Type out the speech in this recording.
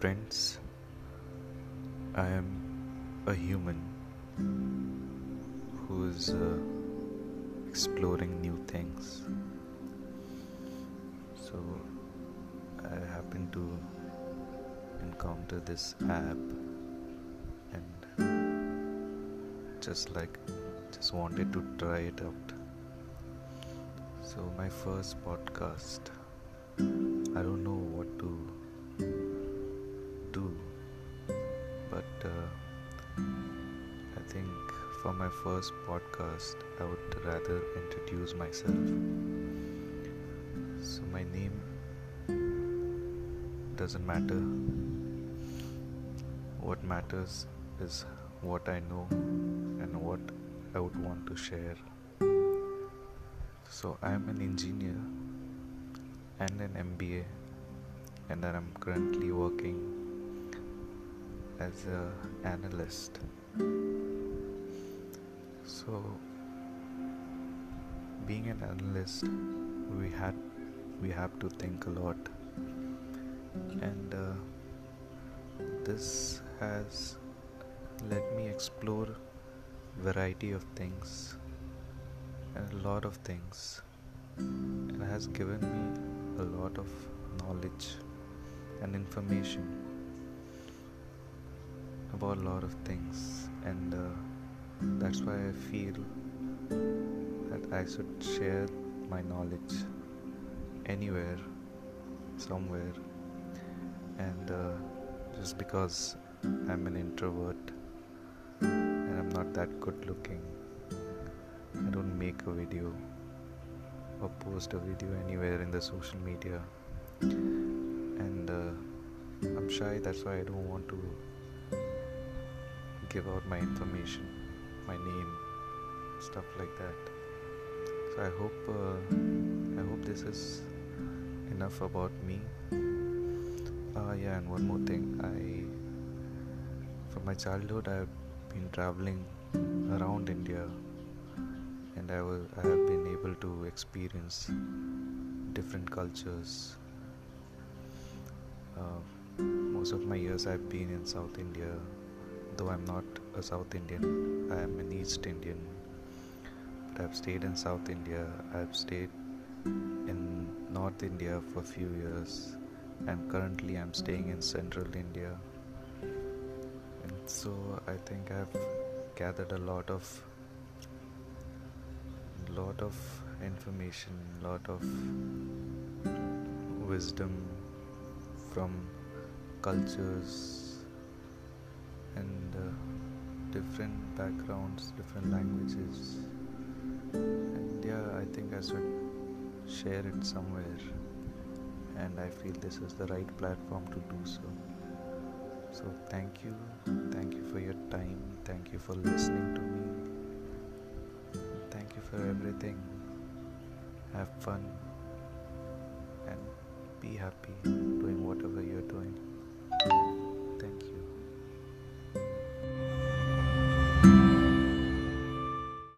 friends. I am a human who is uh, exploring new things. So, I happen to encounter this app and just like just wanted to try it out. So, my first podcast, I don't know what to for my first podcast, I would rather introduce myself. So, my name doesn't matter. What matters is what I know and what I would want to share. So, I am an engineer and an MBA, and I'm currently working as an analyst. So, being an analyst, we had we have to think a lot, and uh, this has let me explore variety of things and a lot of things. And has given me a lot of knowledge and information about a lot of things. And uh, that's why i feel that i should share my knowledge anywhere somewhere. And uh, just because i'm an introvert and i'm not that good looking i don't make a video or post a video anywhere in the social media. And uh, i'm shy that's why i don't want to give out my information my name stuff like that. So i hope uh, i hope this is enough about me. Uh, yeah and one more thing i from my childhood i've been traveling around india and I, was, I have been able to experience different cultures. Uh, most of my years i've been in south india though i'm not a south indian i am an east indian. But i've stayed in south india. I've stayed in north india for a few years. And currently i'm staying in central india. And so i think i've gathered a lot of lot of information lot of wisdom from cultures different backgrounds different languages. And yeah i think i should share it somewhere. And i feel this is the right platform to do so. So thank you. Thank you for your time. Thank you for listening to me. Thank you for everything. Have fun and be happy doing whatever you're doing